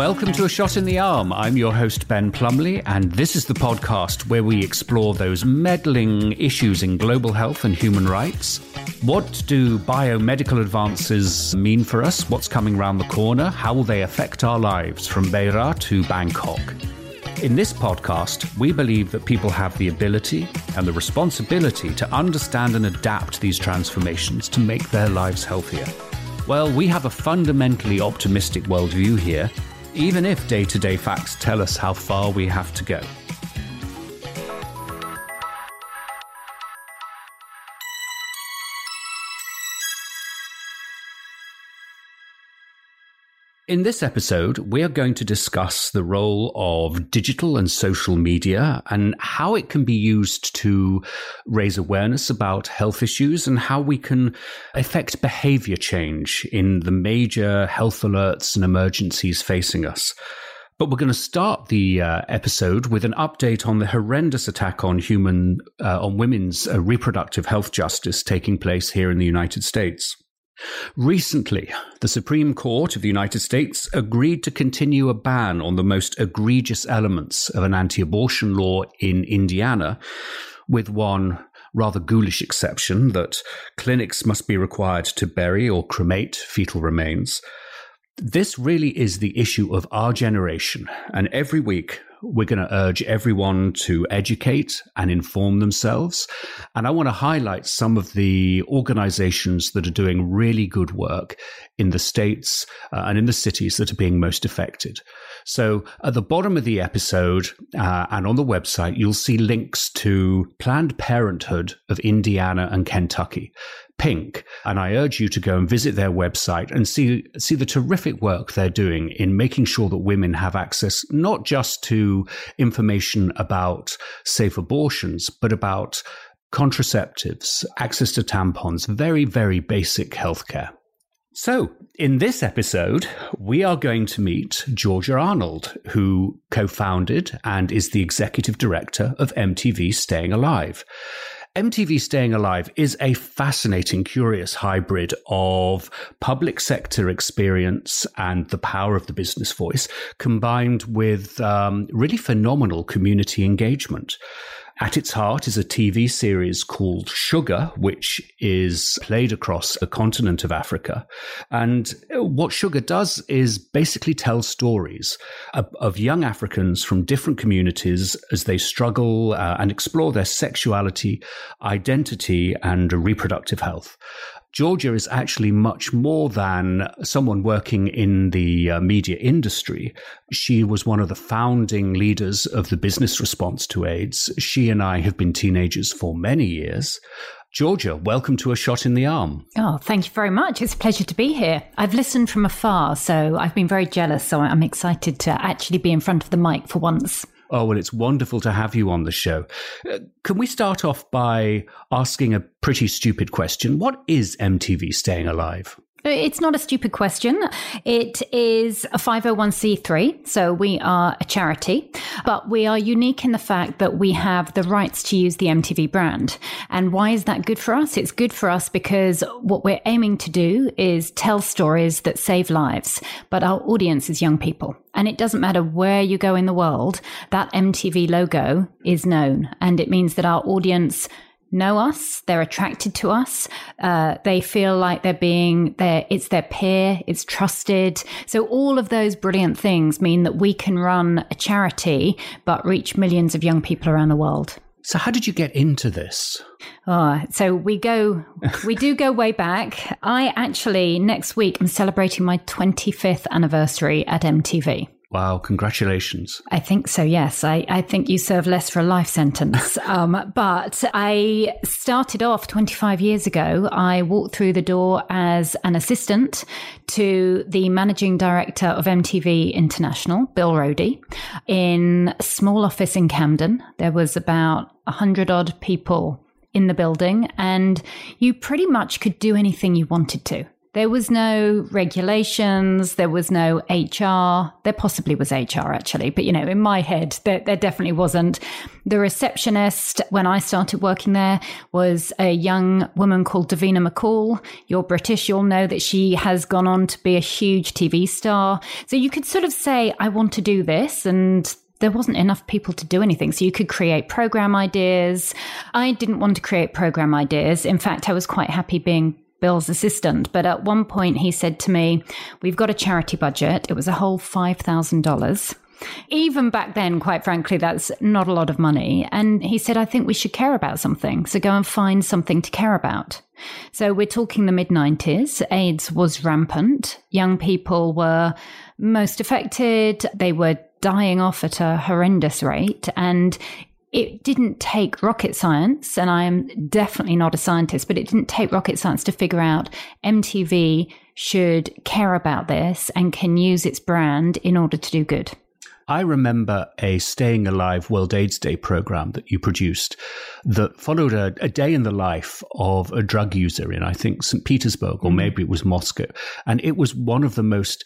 Welcome to A Shot in the Arm. I'm your host, Ben Plumley, and this is the podcast where we explore those meddling issues in global health and human rights. What do biomedical advances mean for us? What's coming around the corner? How will they affect our lives from Beira to Bangkok? In this podcast, we believe that people have the ability and the responsibility to understand and adapt these transformations to make their lives healthier. Well, we have a fundamentally optimistic worldview here, even if day to day facts tell us how far we have to go. In this episode, we are going to discuss the role of digital and social media and how it can be used to raise awareness about health issues and how we can affect behavior change in the major health alerts and emergencies facing us. But we're going to start the uh, episode with an update on the horrendous attack on human, uh, on women's uh, reproductive health justice taking place here in the United States. Recently, the Supreme Court of the United States agreed to continue a ban on the most egregious elements of an anti abortion law in Indiana, with one rather ghoulish exception that clinics must be required to bury or cremate fetal remains. This really is the issue of our generation, and every week we're going to urge everyone to educate and inform themselves. And I want to highlight some of the organizations that are doing really good work in the states uh, and in the cities that are being most affected. So at the bottom of the episode uh, and on the website, you'll see links to Planned Parenthood of Indiana and Kentucky. Pink, and I urge you to go and visit their website and see see the terrific work they're doing in making sure that women have access not just to information about safe abortions, but about contraceptives, access to tampons, very, very basic healthcare. So, in this episode, we are going to meet Georgia Arnold, who co founded and is the executive director of MTV Staying Alive. MTV Staying Alive is a fascinating, curious hybrid of public sector experience and the power of the business voice combined with um, really phenomenal community engagement. At its heart is a TV series called Shuga, which is played across the continent of Africa. And what Shuga does is basically tell stories of, of young Africans from different communities as they struggle uh, and explore their sexuality, identity, and reproductive health. Georgia is actually much more than someone working in the uh, media industry. She was one of the founding leaders of the business response to AIDS. She and I have been teenagers for many years. Georgia, welcome to A Shot in the Arm. Oh, thank you very much. It's a pleasure to be here. I've listened from afar, so I've been very jealous. So I'm excited to actually be in front of the mic for once. Oh, well, it's wonderful to have you on the show. Uh, can we start off by asking a pretty stupid question? What is MTV Staying Alive? It's not a stupid question. It is a 501c3, so we are a charity, but we are unique in the fact that we have the rights to use the MTV brand. And why is that good for us? It's good for us because what we're aiming to do is tell stories that save lives, but our audience is young people. And it doesn't matter where you go in the world, that MTV logo is known. And it means that our audience know us, they're attracted to us, uh, they feel like they're being there, it's their peer, it's trusted. So all of those brilliant things mean that we can run a charity, but reach millions of young people around the world. So how did you get into this? Oh, so we go, we do go way back. I actually next week I'm celebrating my 25th anniversary at MTV. Wow, congratulations. I think so, yes. I, I think you serve less for a life sentence. um, but I started off 25 years ago. I walked through the door as an assistant to the managing director of MTV International, Bill Roedy, in a small office in Camden. There was about 100 odd people in the building, and you pretty much could do anything you wanted to. There was no regulations. There was no HR. There possibly was HR actually, but you know, in my head, there, there, definitely wasn't. The receptionist when I started working there was a young woman called Davina McCall. You're British. You'll know that she has gone on to be a huge TV star. So you could sort of say, I want to do this. And there wasn't enough people to do anything. So you could create program ideas. I didn't want to create program ideas. In fact, I was quite happy being Bill's assistant. But at one point, he said to me, We've got a charity budget. It was a whole $5,000. Even back then, quite frankly, that's not a lot of money. And he said, I think we should care about something. So go and find something to care about. So we're talking the mid 90s. AIDS was rampant. Young people were most affected. They were dying off at a horrendous rate. And it didn't take rocket science, and I am definitely not a scientist, but it didn't take rocket science to figure out MTV should care about this and can use its brand in order to do good. I remember a Staying Alive World AIDS Day program that you produced that followed a, a, day in the life of a drug user in, I think, St. Petersburg, or mm. maybe it was Moscow. And it was one of the most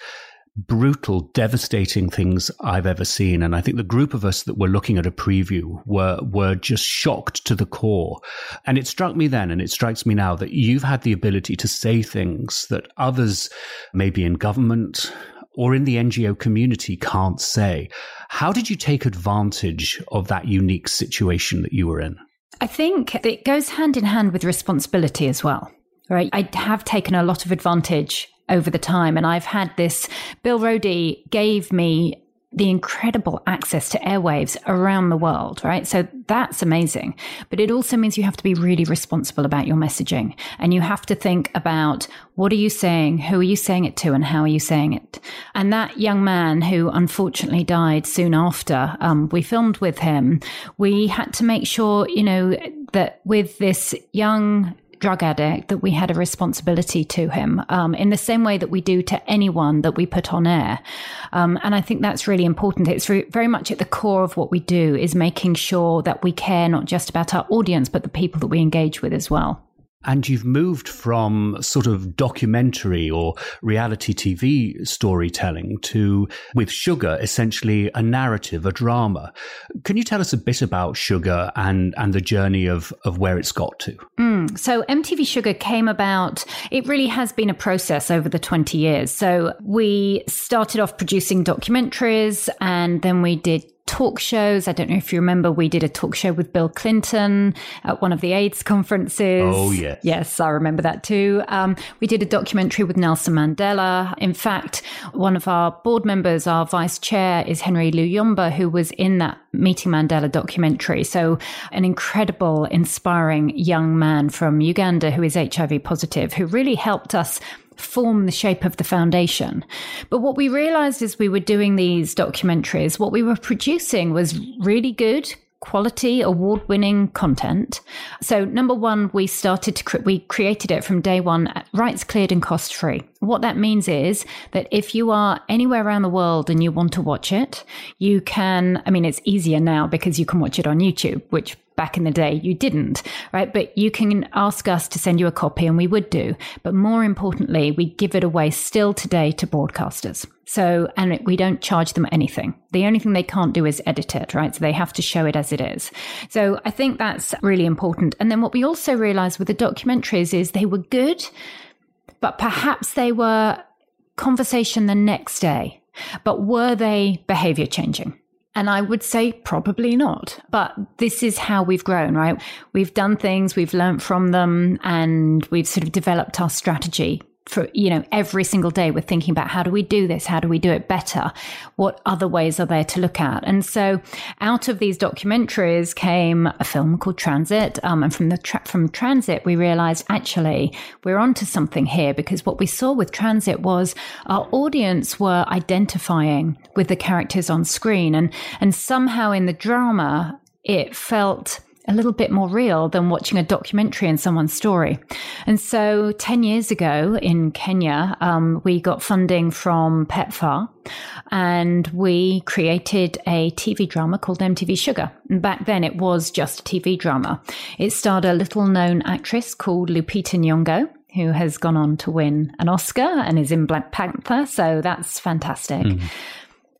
brutal, devastating things I've ever seen. And I think the group of us that were looking at a preview were, were just shocked to the core. And it struck me then, and it strikes me now, that you've had the ability to say things that others, maybe in government, or in the NGO community can't say. How did you take advantage of that unique situation that you were in? I think it goes hand in hand with responsibility as well. Right. I have taken a lot of advantage over the time. And I've had this, Bill Roedy gave me the incredible access to airwaves around the world, right? So that's amazing. But it also means you have to be really responsible about your messaging and you have to think about what are you saying? Who are you saying it to? And how are you saying it? And that young man who unfortunately died soon after, um, we filmed with him. We had to make sure, you know, that with this young drug addict that we had a responsibility to him um, in the same way that we do to anyone that we put on air. Um, and I think that's really important. It's very much at the core of what we do is making sure that we care not just about our audience, but the people that we engage with as well. And you've moved from sort of documentary or reality TV storytelling to, with Shuga, essentially a narrative, a drama. Can you tell us a bit about Shuga and, and the journey of, of where it's got to? Mm, so MTV Shuga came about, it really has been a process over the 20 years. So we started off producing documentaries and then we did talk shows. I don't know if you remember, we did a talk show with Bill Clinton at one of the AIDS conferences. Oh, yes. Yes, I remember that too. Um, we did a documentary with Nelson Mandela. In fact, one of our board members, our vice chair, is Henry Luyombya, who was in that Meeting Mandela documentary. So, an incredible, inspiring young man from Uganda who is HIV positive, who really helped us form the shape of the foundation. But what we realized as we were doing these documentaries, what we were producing was really good quality award winning content. So number one, we started to, cre- we created it from day one, rights cleared and cost free. What that means is that if you are anywhere around the world and you want to watch it, you can, I mean, it's easier now because you can watch it on YouTube, which back in the day you didn't, right? But you can ask us to send you a copy and we would do. But more importantly, we give it away still today to broadcasters. So, and we don't charge them anything. The only thing they can't do is edit it, right? So they have to show it as it is. So I think that's really important. And then what we also realized with the documentaries is they were good, but perhaps they were conversation the next day. But were they behavior changing? And I would say probably not. But this is how we've grown, right? We've done things, we've learned from them, and we've sort of developed our strategy for you know every single day we're thinking about how do we do this? How do we do it better? What other ways are there to look at? And so out of these documentaries came a film called transit um, and from the tra- from transit we realized actually we're onto something here because what we saw with transit was our audience were identifying with the characters on screen and and somehow in the drama it felt a little bit more real than watching a documentary in someone's story. And so 10 years ago in Kenya, um, we got funding from PEPFAR and we created a TV drama called MTV Shuga. And back then it was just a TV drama. It starred a little known actress called Lupita Nyong'o who has gone on to win an Oscar and is in Black Panther. So that's fantastic. Mm.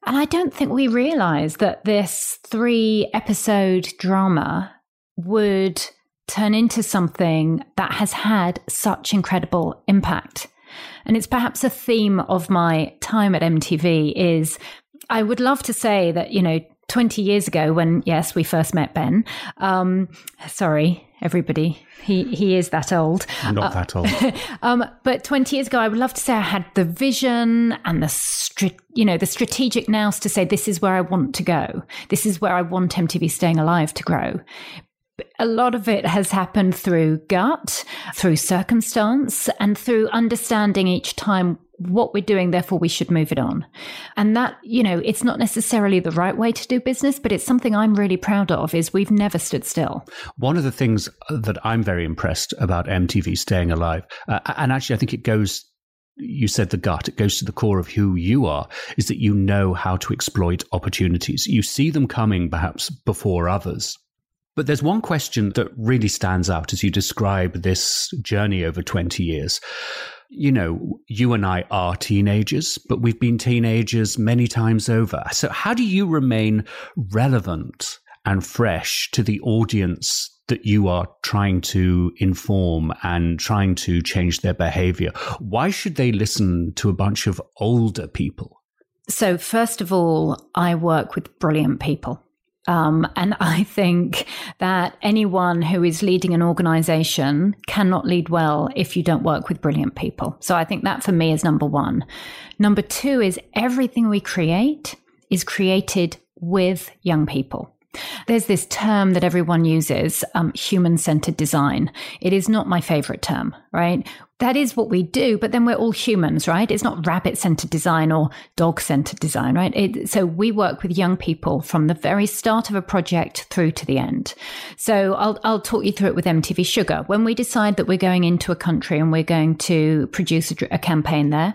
And I don't think we realized that this three episode drama would turn into something that has had such incredible impact. And it's perhaps a theme of my time at MTV is I would love to say that, you know, 20 years ago when yes we first met ben um, sorry everybody he he is that old. Not uh, that old. um, but 20 years ago i would love to say i had the vision and the you know the strategic nous to say this is where i want to go. This is where i want mtv staying alive to grow a lot of it has happened through gut, through circumstance, and through understanding each time what we're doing, therefore we should move it on. And that, you know, it's not necessarily the right way to do business, but it's something I'm really proud of is we've never stood still. One of the things that I'm very impressed about MTV staying alive, uh, and actually I think it goes you said the gut, it goes to the core of who you are, is that you know how to exploit opportunities. You see them coming perhaps before others. But there's one question that really stands out as you describe this journey over 20 years you know, you and I are teenagers, but we've been teenagers many times over. So, how do you remain relevant and fresh to the audience that you are trying to inform and trying to change their behavior? Why should they listen to a bunch of older people? So, first of all, I work with brilliant people. Um, and I think that anyone who is leading an organization cannot lead well if you don't work with brilliant people. So I think that for me is number one. Number two is everything we create is created with young people. There's this term that everyone uses, um, human centered design. It is not my favorite term, right? That is what we do, but then we're all humans, right? It's not rabbit centered design or dog centered design, right? It, so we work with young people from the very start of a project through to the end. So I'll, I'll talk you through it with MTV Shuga. When we decide that we're going into a country and we're going to produce a, a campaign there,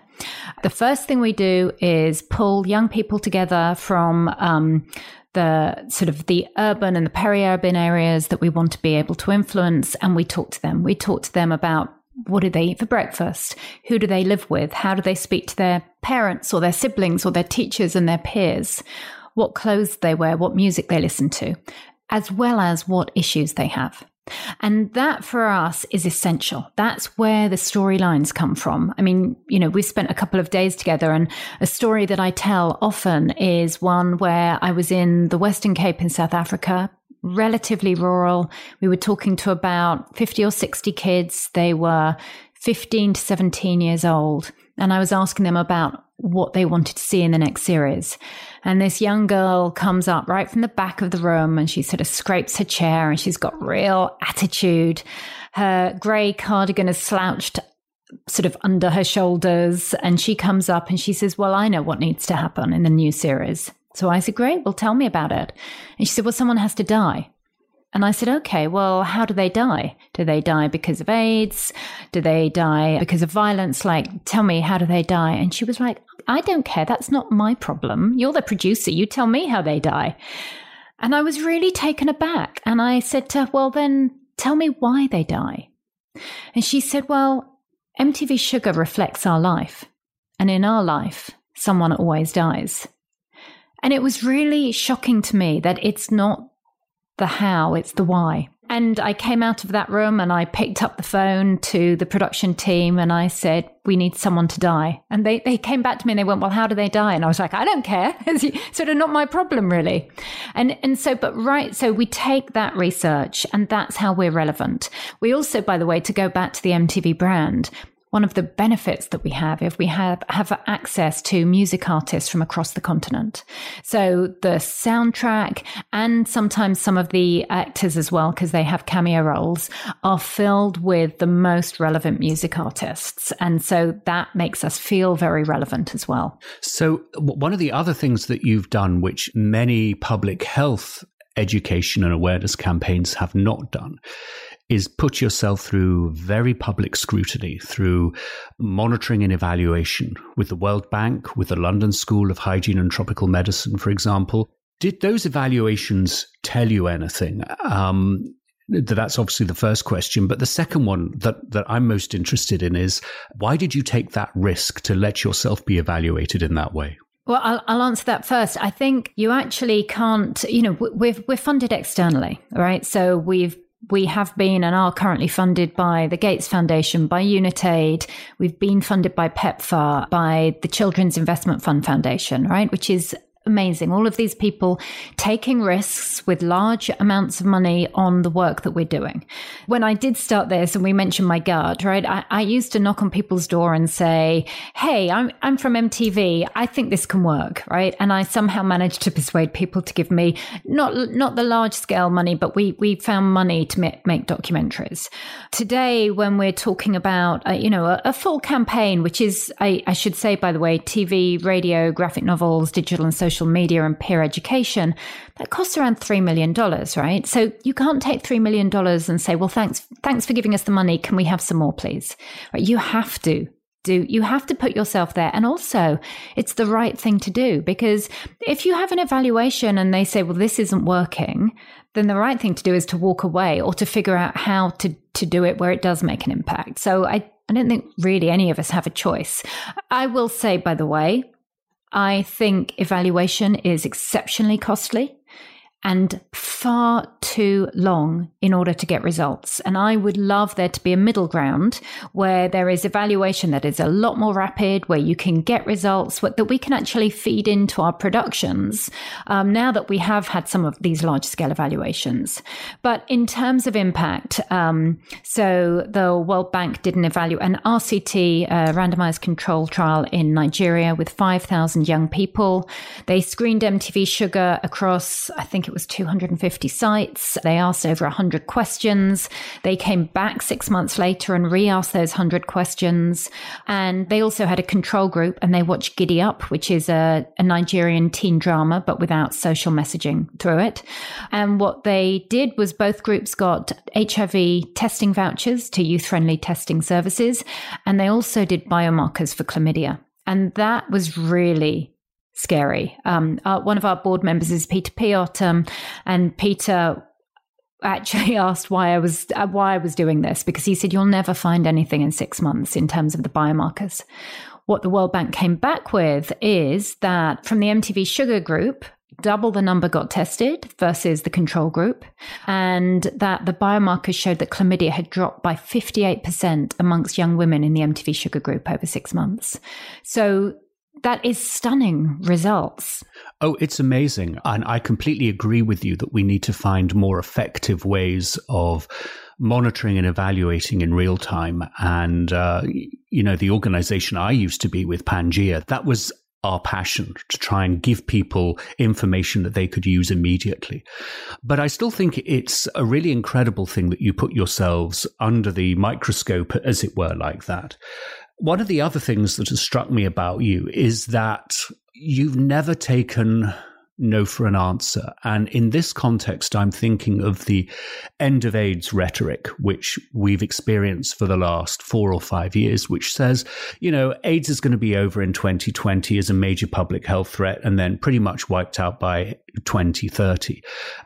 the first thing we do is pull young people together from um, the sort of the urban and the peri-urban areas that we want to be able to influence and we talk to them. We talk to them about what do they eat for breakfast? Who do they live with? How do they speak to their parents or their siblings or their teachers and their peers? What clothes they wear what music they listen to as well as what issues they have and that for us is essential. That's where the storylines come from. I mean, you know, we spent a couple of days together, and a story that I tell often is one where I was in the Western Cape in South Africa, relatively rural. We were talking to about 50 or 60 kids. They were 15 to 17 years old. And I was asking them about what they wanted to see in the next series. And this young girl comes up right from the back of the room and she sort of scrapes her chair and she's got real attitude. Her grey cardigan is slouched sort of under her shoulders. And she comes up and she says, Well, I know what needs to happen in the new series. So I said, Great, well, tell me about it. And she said, Well, someone has to die. And I said, okay, well, how do they die? Do they die because of AIDS? Do they die because of violence? Like, tell me, how do they die? And she was like, I don't care. That's not my problem. You're the producer. You tell me how they die. And I was really taken aback. And I said to her, well, then tell me why they die. And she said, well, MTV Shuga reflects our life. And in our life, someone always dies. And it was really shocking to me that it's not the how, it's the why. And I came out of that room and I picked up the phone to the production team and I said, We need someone to die. And they, they came back to me and they went, Well, how do they die? And I was like, I don't care. it's sort of not my problem, really. And and so, but right, so we take that research and that's how we're relevant. We also, by the way, to go back to the MTV brand, one of the benefits that we have if we have, have access to music artists from across the continent. So the soundtrack and sometimes some of the actors as well, because they have cameo roles, are filled with the most relevant music artists. And so that makes us feel very relevant as well. So one of the other things that you've done, which many public health education and awareness campaigns have not done is put yourself through very public scrutiny through monitoring and evaluation with the World Bank, with the London School of Hygiene and Tropical Medicine, for example. Did those evaluations tell you anything? Um, That's obviously the first question. But the second one that, that I'm most interested in is why did you take that risk to let yourself be evaluated in that way? Well, I'll, I'll, answer that first. I think you actually can't, you know, we're, we're funded externally, right? So we've we have been and are currently funded by the Gates Foundation, by Unitaid. We've been funded by PEPFAR, by the Children's Investment Fund Foundation, right? Which is amazing. All of these people taking risks with large amounts of money on the work that we're doing. When I did start this and we mentioned my guard, right? I, I used to knock on people's door and say, Hey, I'm, I'm from MTV. I think this can work, right? And I somehow managed to persuade people to give me not, not the large scale money, but we, we found money to make, make documentaries. Today, when we're talking about, uh, you know, a, a, full campaign, which is, I, I should say, by the way, TV, radio, graphic novels, digital and social social media and peer education, that costs around $3 million, right? So you can't take $3 million and say, well, thanks, thanks for giving us the money. Can we have some more, please? Right? You have to do you have to put yourself there and also it's the right thing to do because if you have an evaluation and they say well this isn't working then the right thing to do is to walk away or to figure out how to to do it where it does make an impact so i i don't think really any of us have a choice i will say by the way I think evaluation is exceptionally costly and far too long in order to get results. And I would love there to be a middle ground where there is evaluation that is a lot more rapid, where you can get results that we can actually feed into our productions um, now that we have had some of these large scale evaluations. But in terms of impact, um, so the World Bank did an evaluate an RCT, uh, randomized control trial in Nigeria with 5,000 young people. They screened MTV Shuga across, I think it was 250 sites. They asked over 100 questions. They came back six months later and re asked those 100 questions. And they also had a control group and they watched Gidi Up, which is a, a Nigerian teen drama, but without social messaging through it. And what they did was both groups got HIV testing vouchers to youth friendly testing services. And they also did biomarkers for chlamydia. And that was really scary. Um, uh, one of our board members is Peter Piot, um, and Peter actually asked why I was uh, why I was doing this because he said you'll never find anything in six months in terms of the biomarkers. What the World Bank came back with is that from the MTV Shuga Group, double the number got tested versus the control group, and that the biomarkers showed that chlamydia had dropped by 58% amongst young women in the MTV Shuga Group over six months. So that is stunning results. Oh, it's amazing. And I completely agree with you that we need to find more effective ways of monitoring and evaluating in real time. And, uh, you know, the organization I used to be with, Pangaea, that was our passion to try and give people information that they could use immediately. But I still think it's a really incredible thing that you put yourselves under the microscope, as it were, like that. One of the other things that has struck me about you is that you've never taken no for an answer. And in this context, I'm thinking of the end of AIDS rhetoric, which we've experienced for the last four or five years, which says, you know, AIDS is going to be over in 2020 as a major public health threat and then pretty much wiped out by 2030.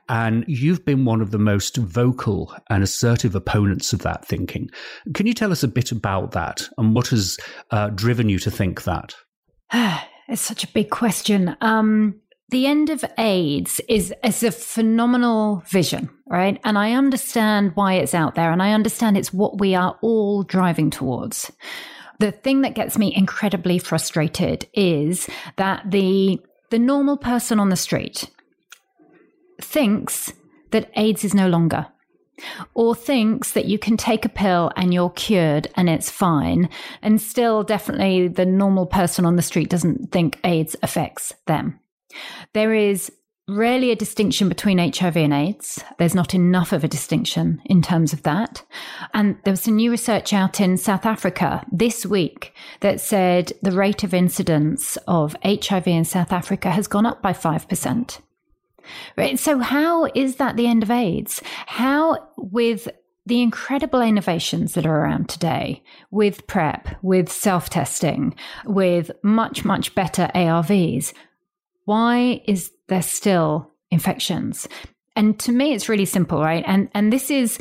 And you've been one of the most vocal and assertive opponents of that thinking. Can you tell us a bit about that and what has uh, driven you to think that? It's such a big question. Um, the end of AIDS is, is a phenomenal vision, right? And I understand why it's out there and I understand it's what we are all driving towards. The thing that gets me incredibly frustrated is that the the normal person on the street thinks that AIDS is no longer or thinks that you can take a pill and you're cured and it's fine. And still, definitely, the normal person on the street doesn't think AIDS affects them. There is rarely a distinction between HIV and AIDS. There's not enough of a distinction in terms of that. And there was some new research out in South Africa this week that said the rate of incidence of HIV in South Africa has gone up by 5%. Right. So how is that the end of AIDS? How with the incredible innovations that are around today with PrEP, with self testing, with much, much better ARVs, why is there still infections? and to me it's really simple right? And and this is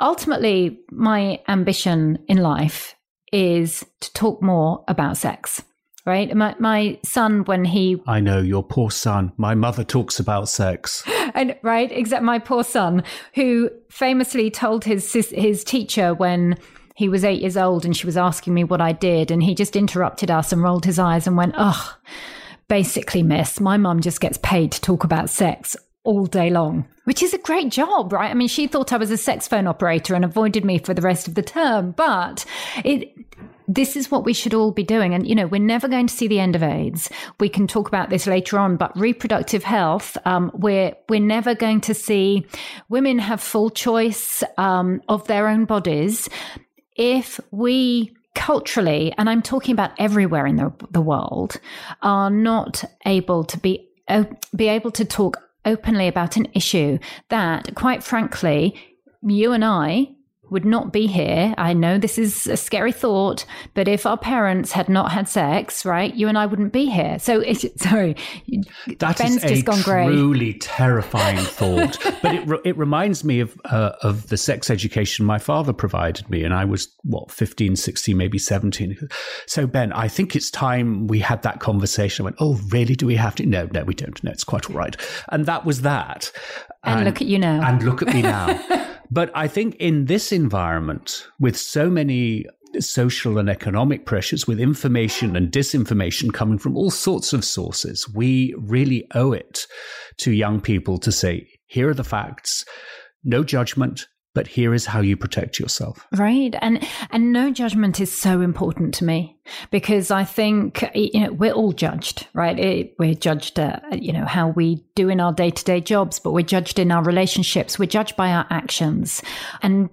ultimately my ambition in life is to talk more about sex right? My my son when he I know your poor son. My mother talks about sex. And right except my poor son who famously told his his teacher when he was 8 years old and she was asking me what I did and he just interrupted us and rolled his eyes and went ugh basically miss my mum just gets paid to talk about sex all day long, which is a great job, right? I mean, she thought I was a sex phone operator and avoided me for the rest of the term, but it this is what we should all be doing. And, you know, we're never going to see the end of AIDS. We can talk about this later on, but reproductive health, um, we're, we're never going to see women have full choice um, of their own bodies if we culturally, and I'm talking about everywhere in the, the world, are not able to be be able to talk openly about an issue that, quite frankly, you and I would not be here. I know this is a scary thought, but if our parents had not had sex, right, you and I wouldn't be here. So, it's, sorry, that Ben's is a truly terrifying thought. but it it reminds me of uh, of the sex education my father provided me, and I was what 15, 16, maybe seventeen. So, Ben, I think it's time we had that conversation. I went, oh, really? Do we have to? No, no, we don't. No, it's quite all right. And that was that. And, and look at you now. And look at me now. but I think in this environment, with so many social and economic pressures, with information and disinformation coming from all sorts of sources, we really owe it to young people to say, here are the facts, no judgment, but here is how you protect yourself. Right. And and no judgment is so important to me because i think you know we're all judged right? It, we're judged you know how we do in our day-to-day jobs but we're judged in our relationships. We're judged by our actions. And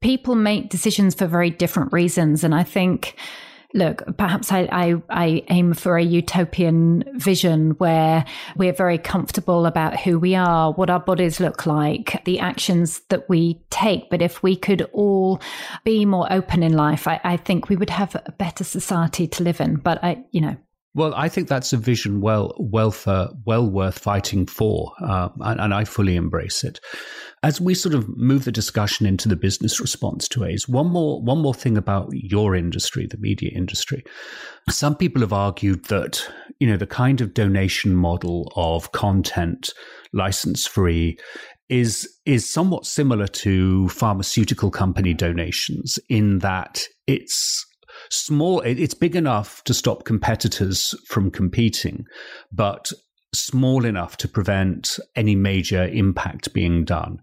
people make decisions for very different reasons. And i think look, perhaps I, I, I, aim for a utopian vision where we're very comfortable about who we are, what our bodies look like, the actions that we take. But if we could all be more open in life, I, I think we would have a better society to live in. But I, you know, well, I think that's a vision well, well well worth fighting for, uh, and, and, I fully embrace it. As we sort of move the discussion into the business response to AIDS, one more, one more thing about your industry, the media industry. Some people have argued that you know the kind of donation model of content license free is is somewhat similar to pharmaceutical company donations in that it's small, it's big enough to stop competitors from competing, but small enough to prevent any major impact being done.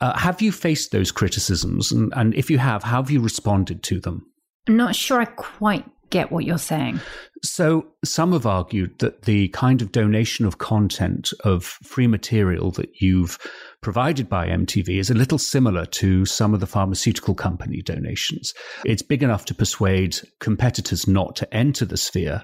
Uh, have you faced those criticisms? And, and if you have, how have you responded to them? I'm not sure I quite get what you're saying. So, some have argued that the kind of donation of content of free material that you've provided by MTV is a little similar to some of the pharmaceutical company donations. It's big enough to persuade competitors not to enter the sphere,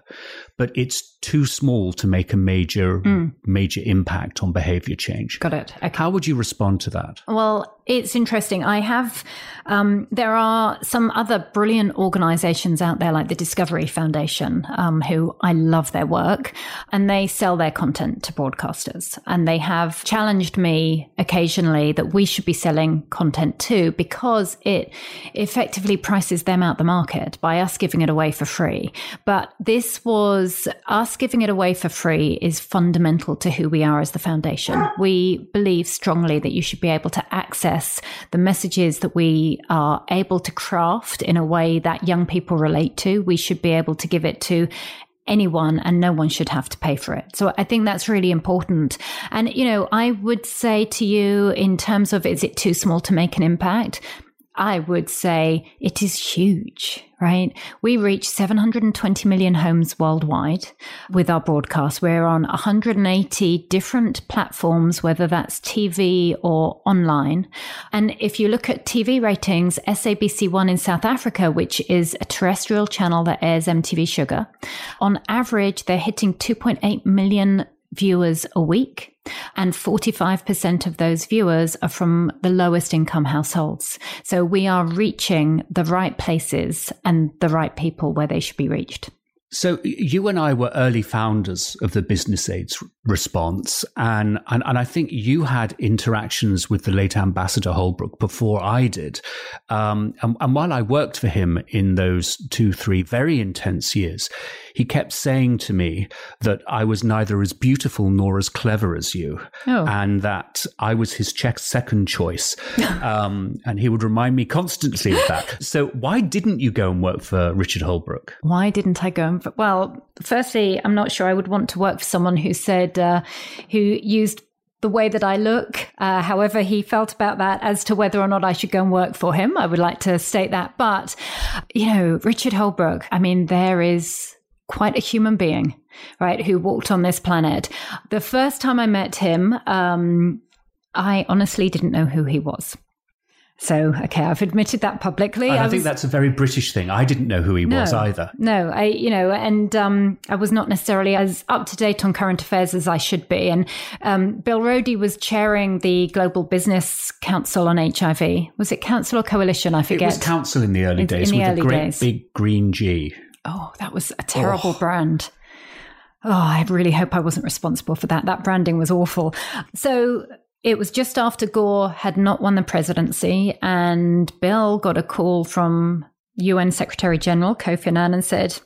but it's too small to make a major mm. major impact on behavior change. Got it. Okay. How would you respond to that? Well, it's interesting. I have um, there are some other brilliant organizations out there like the Discovery Foundation, um, Um, who I love their work, and they sell their content to broadcasters. And they have challenged me occasionally that we should be selling content too, because it effectively prices them out the market by us giving it away for free. But this was us giving it away for free is fundamental to who we are as the foundation. We believe strongly that you should be able to access the messages that we are able to craft in a way that young people relate to. We should be able to give it to anyone and no one should have to pay for it. So I think that's really important. And, you know, I would say to you in terms of is it too small to make an impact? I would say it is huge, right? We reach 720 million homes worldwide with our broadcast. We're on 180 different platforms, whether that's TV or online. And if you look at TV ratings, SABC1 in South Africa, which is a terrestrial channel that airs MTV Shuga, on average, they're hitting 2.8 million viewers a week. And 45% of those viewers are from the lowest income households. So we are reaching the right places and the right people where they should be reached. So you and I were early founders of the Business Aids response, and, and and I think you had interactions with the late Ambassador Holbrooke before I did. Um, and, and while I worked for him in those two, three very intense years, he kept saying to me that I was neither as beautiful nor as clever as you, oh. and that I was his check second choice. um, and he would remind me constantly of that. So why didn't you go and work for Richard Holbrooke? Why didn't I go? And, well, firstly, I'm not sure I would want to work for someone who said uh, who used the way that I look, uh, however he felt about that, as to whether or not I should go and work for him. I would like to state that. But, you know, Richard Holbrooke, I mean, there is quite a human being, right, who walked on this planet. The first time I met him, um, I honestly didn't know who he was. So, okay, I've admitted that publicly. I, I was, think that's a very British thing. I didn't know who he no, was either. No, I, you know, and um, I was not necessarily as up to date on current affairs as I should be. And um, Bill Roedy was chairing the Global Business Council on HIV. Was it council or coalition? I forget. It was council in the early in, days in the with early a great days. big green G. Oh, that was a terrible oh. brand. Oh, I really hope I wasn't responsible for that. That branding was awful. So it was just after Gore had not won the presidency, and Bill got a call from UN Secretary General Kofi Annan and said,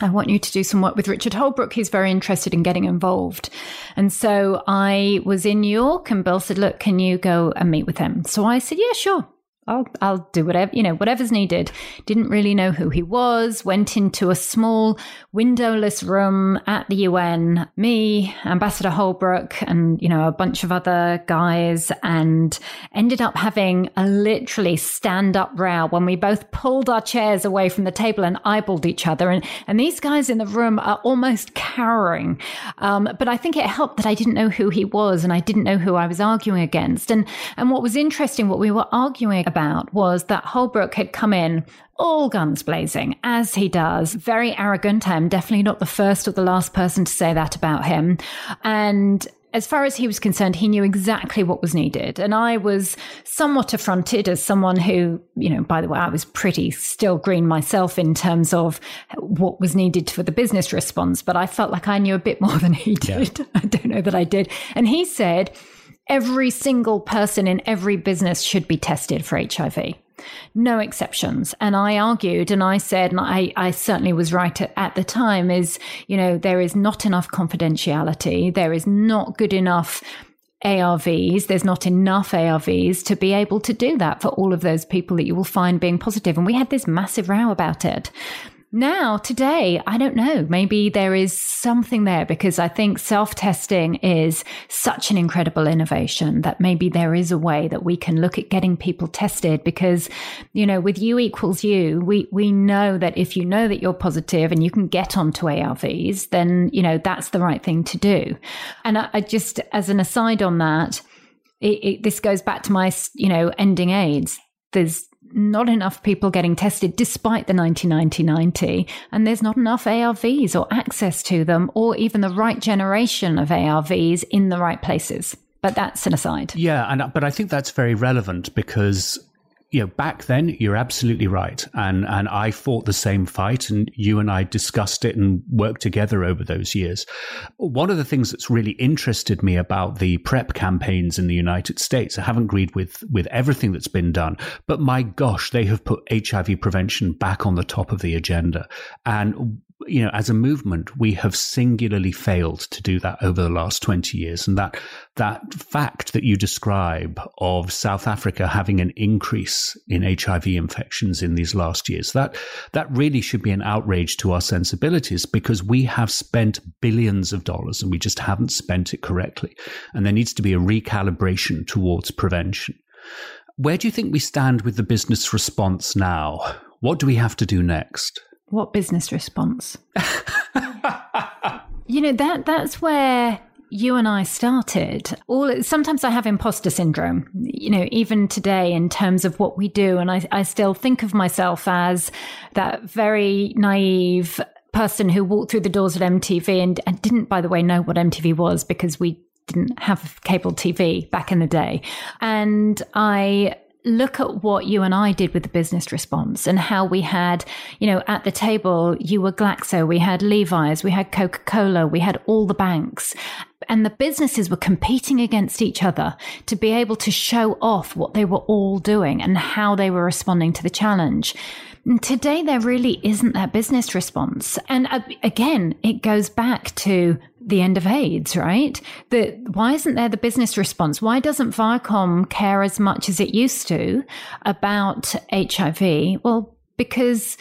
I want you to do some work with Richard Holbrooke. He's very interested in getting involved. And so I was in New York and Bill said, look, can you go and meet with him? So I said, yeah, sure. I'll I'll do whatever you know whatever's needed. Didn't really know who he was. Went into a small windowless room at the UN. Me, Ambassador Holbrooke, and you know a bunch of other guys, and ended up having a literally stand up row when we both pulled our chairs away from the table and eyeballed each other. And and these guys in the room are almost cowering. Um, but I think it helped that I didn't know who he was and I didn't know who I was arguing against. And and what was interesting, what we were arguing about was that Holbrooke had come in all guns blazing, as he does. Very arrogant. I'm definitely not the first or the last person to say that about him. And as far as he was concerned, he knew exactly what was needed. And I was somewhat affronted as someone who, you know, by the way, I was pretty still green myself in terms of what was needed for the business response, but I felt like I knew a bit more than he did. Yeah. I don't know that I did. And he said, every single person in every business should be tested for HIV. No exceptions. And I argued and I said, and I, I certainly was right at, at, the time, is, you know, there is not enough confidentiality. There is not good enough ARVs. There's not enough ARVs to be able to do that for all of those people that you will find being positive. And we had this massive row about it. Now, today, I don't know. Maybe there is something there because I think self testing is such an incredible innovation that maybe there is a way that we can look at getting people tested because, you know, with U equals U, we, we know that if you know that you're positive and you can get onto ARVs, then, you know, that's the right thing to do. And I, I just, as an aside on that, it, it, this goes back to my, you know, ending AIDS. There's not enough people getting tested despite the 90-90-90 and there's not enough ARVs or access to them or even the right generation of ARVs in the right places. But that's an aside. Yeah, and but I think that's very relevant because you know, back then you're absolutely right, and and I fought the same fight, and you and I discussed it and worked together over those years. One of the things that's really interested me about the PrEP campaigns in the United States, I haven't agreed with with everything that's been done, but my gosh, they have put HIV prevention back on the top of the agenda, and you know, as a movement, we have singularly failed to do that over the last 20 years. And that, that fact that you describe of South Africa having an increase in HIV infections in these last years, that, that really should be an outrage to our sensibilities because we have spent billions of dollars and we just haven't spent it correctly. And there needs to be a recalibration towards prevention. Where do you think we stand with the business response now? What do we have to do next? What business response? you know that that's where you and I started. All sometimes I have imposter syndrome. You know, even today in terms of what we do, and I, I still think of myself as that very naive person who walked through the doors at MTV and, and didn't, by the way, know what MTV was because we didn't have cable TV back in the day. And I look at what you and I did with the business response and how we had, you know, at the table, you were Glaxo, we had Levi's, we had Coca Cola, we had all the banks. And the businesses were competing against each other to be able to show off what they were all doing and how they were responding to the challenge. And today, there really isn't that business response. And uh, again, it goes back to the end of AIDS, right? The, why isn't there the business response? Why doesn't Viacom care as much as it used to about HIV? Well, because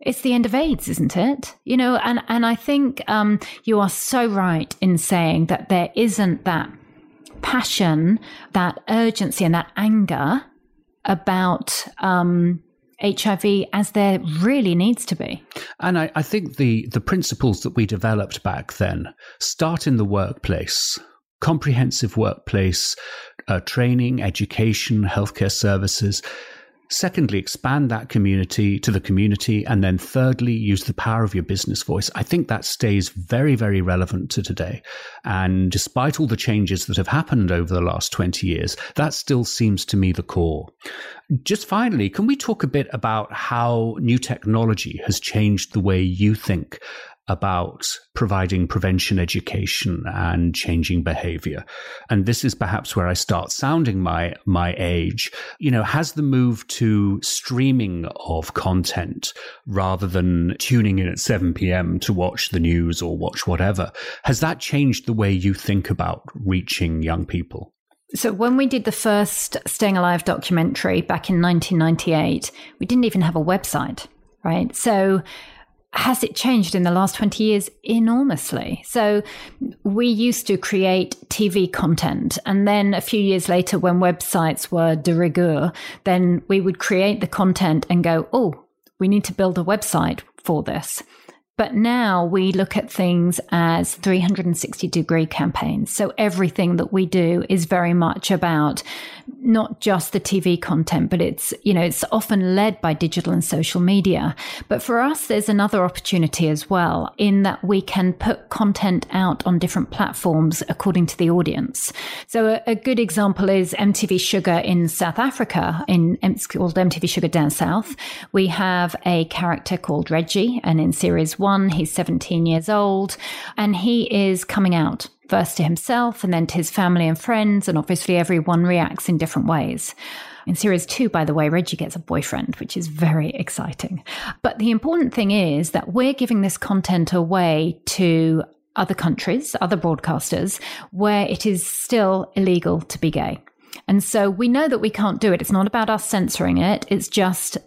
it's the end of AIDS, isn't it? You know, and, and I think um, you are so right in saying that there isn't that passion, that urgency, and that anger about um, HIV as there really needs to be. And I, I, think the, the principles that we developed back then start in the workplace, comprehensive workplace uh, training, education, healthcare services. Secondly, expand that community to the community. And then thirdly, use the power of your business voice. I think that stays very, very relevant to today. And despite all the changes that have happened over the last 20 years, that still seems to me the core. Just finally, can we talk a bit about how new technology has changed the way you think about providing prevention education and changing behavior. And this is perhaps where I start sounding my, my age. You know, has the move to streaming of content rather than tuning in at 7 p.m. to watch the news or watch whatever, has that changed the way you think about reaching young people? So, when we did the first Staying Alive documentary back in 1998, we didn't even have a website, right? So, has it changed in the last 20 years? Enormously. So we used to create TV content. And then a few years later, when websites were de rigueur, then we would create the content and go, oh, we need to build a website for this. But now we look at things as 360 degree campaigns. So everything that we do is very much about not just the TV content, but it's, you know, it's often led by digital and social media. But for us, there's another opportunity as well in that we can put content out on different platforms according to the audience. So a, a good example is MTV Shuga in South Africa in, it's called MTV Shuga Down South. We have a character called Reggie and in series one, one. He's 17 years old and he is coming out first to himself and then to his family and friends. And obviously, everyone reacts in different ways. In series two, by the way, Reggie gets a boyfriend, which is very exciting. But the important thing is that we're giving this content away to other countries, other broadcasters, where it is still illegal to be gay. And so we know that we can't do it. It's not about us censoring it. It's just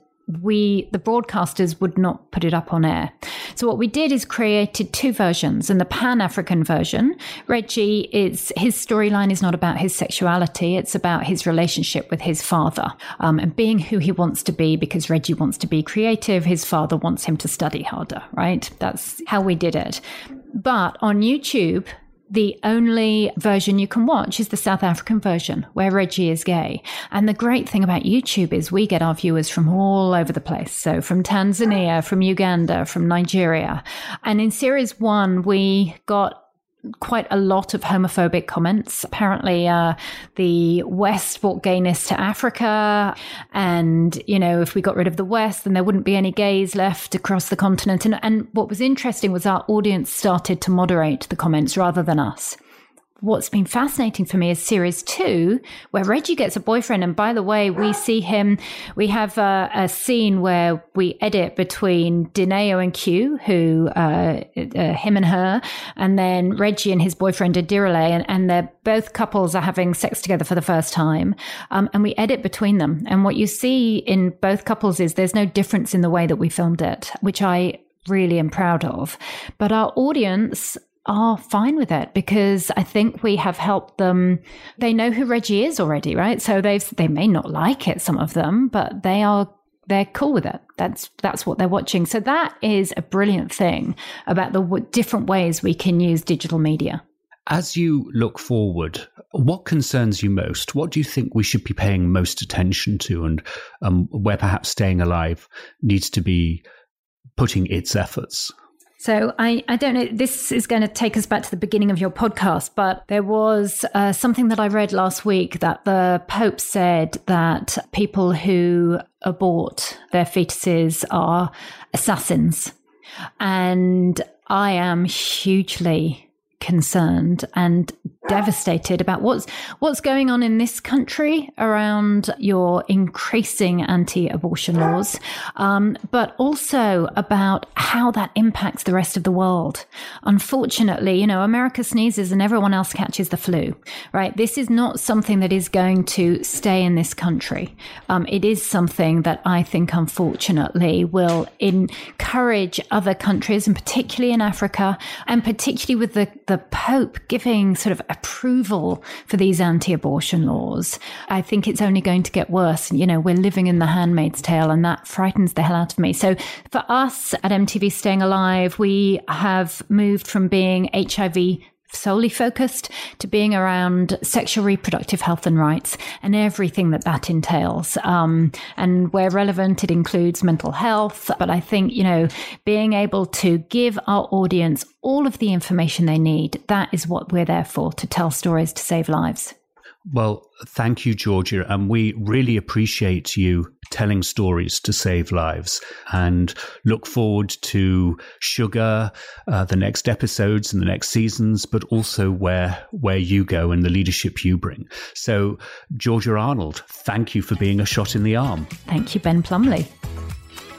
we the broadcasters would not put it up on air. So what we did is created two versions. And the Pan African version, Reggie is his storyline is not about his sexuality; it's about his relationship with his father um, and being who he wants to be. Because Reggie wants to be creative, his father wants him to study harder. Right? That's how we did it. But on YouTube, the only version you can watch is the South African version where Reggie is gay. And the great thing about YouTube is we get our viewers from all over the place. So from Tanzania, from Uganda, from Nigeria. And in series one, we got quite a lot of homophobic comments. Apparently, uh, the West brought gayness to Africa. And, you know, if we got rid of the West, then there wouldn't be any gays left across the continent. And, and what was interesting was our audience started to moderate the comments rather than us what's been fascinating for me is series two, where Reggie gets a boyfriend. And by the way, we see him, we have a, a scene where we edit between Dineo and Q, who, uh, uh, him and her, and then Reggie and his boyfriend Adirale, and, and they're both couples are having sex together for the first time. Um, and we edit between them. And what you see in both couples is there's no difference in the way that we filmed it, which I really am proud of. But our audience are fine with it because I think we have helped them. They know who Reggie is already, right? So they've they may not like it, some of them, but they are they're cool with it. That's that's what they're watching. So that is a brilliant thing about the w- different ways we can use digital media. As you look forward, what concerns you most? What do you think we should be paying most attention to, and um, where perhaps staying alive needs to be putting its efforts? So I, I don't know, this is going to take us back to the beginning of your podcast, but there was uh, something that I read last week that the Pope said that people who abort their fetuses are assassins. And I am hugely concerned and devastated about what's what's going on in this country around your increasing anti-abortion laws, um, but also about how that impacts the rest of the world. Unfortunately, you know, America sneezes and everyone else catches the flu. Right? This is not something that is going to stay in this country. Um, it is something that I think, unfortunately, will encourage other countries, and particularly in Africa, and particularly with the the Pope giving sort of approval for these anti abortion laws, I think it's only going to get worse. You know, we're living in the handmaid's tale, and that frightens the hell out of me. So for us at MTV Staying Alive, we have moved from being HIV solely focused to being around sexual reproductive health and rights and everything that that entails. Um, and where relevant, it includes mental health. But I think, you know, being able to give our audience all of the information they need, that is what we're there for to tell stories to save lives. Well, thank you, Georgia. And we really appreciate you telling stories to save lives and look forward to Shuga, uh, the next episodes and the next seasons, but also where, where you go and the leadership you bring. So, Georgia Arnold, thank you for being a shot in the arm. Thank you, Ben Plumley.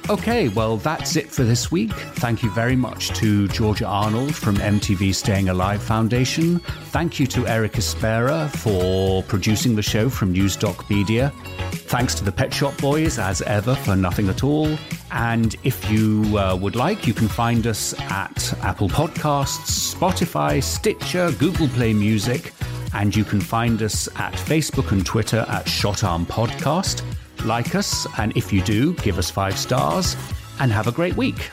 Okay, well, that's it for this week. Thank you very much to Georgia Arnold from MTV Staying Alive Foundation. Thank you to Eric Espera for producing the show from Newsdoc Media. Thanks to the Pet Shop Boys, as ever, for nothing at all. And if you uh, would like, you can find us at Apple Podcasts, Spotify, Stitcher, Google Play Music, and you can find us at Facebook and Twitter at Shotarm Podcast like us, and if you do, give us five stars, and have a great week.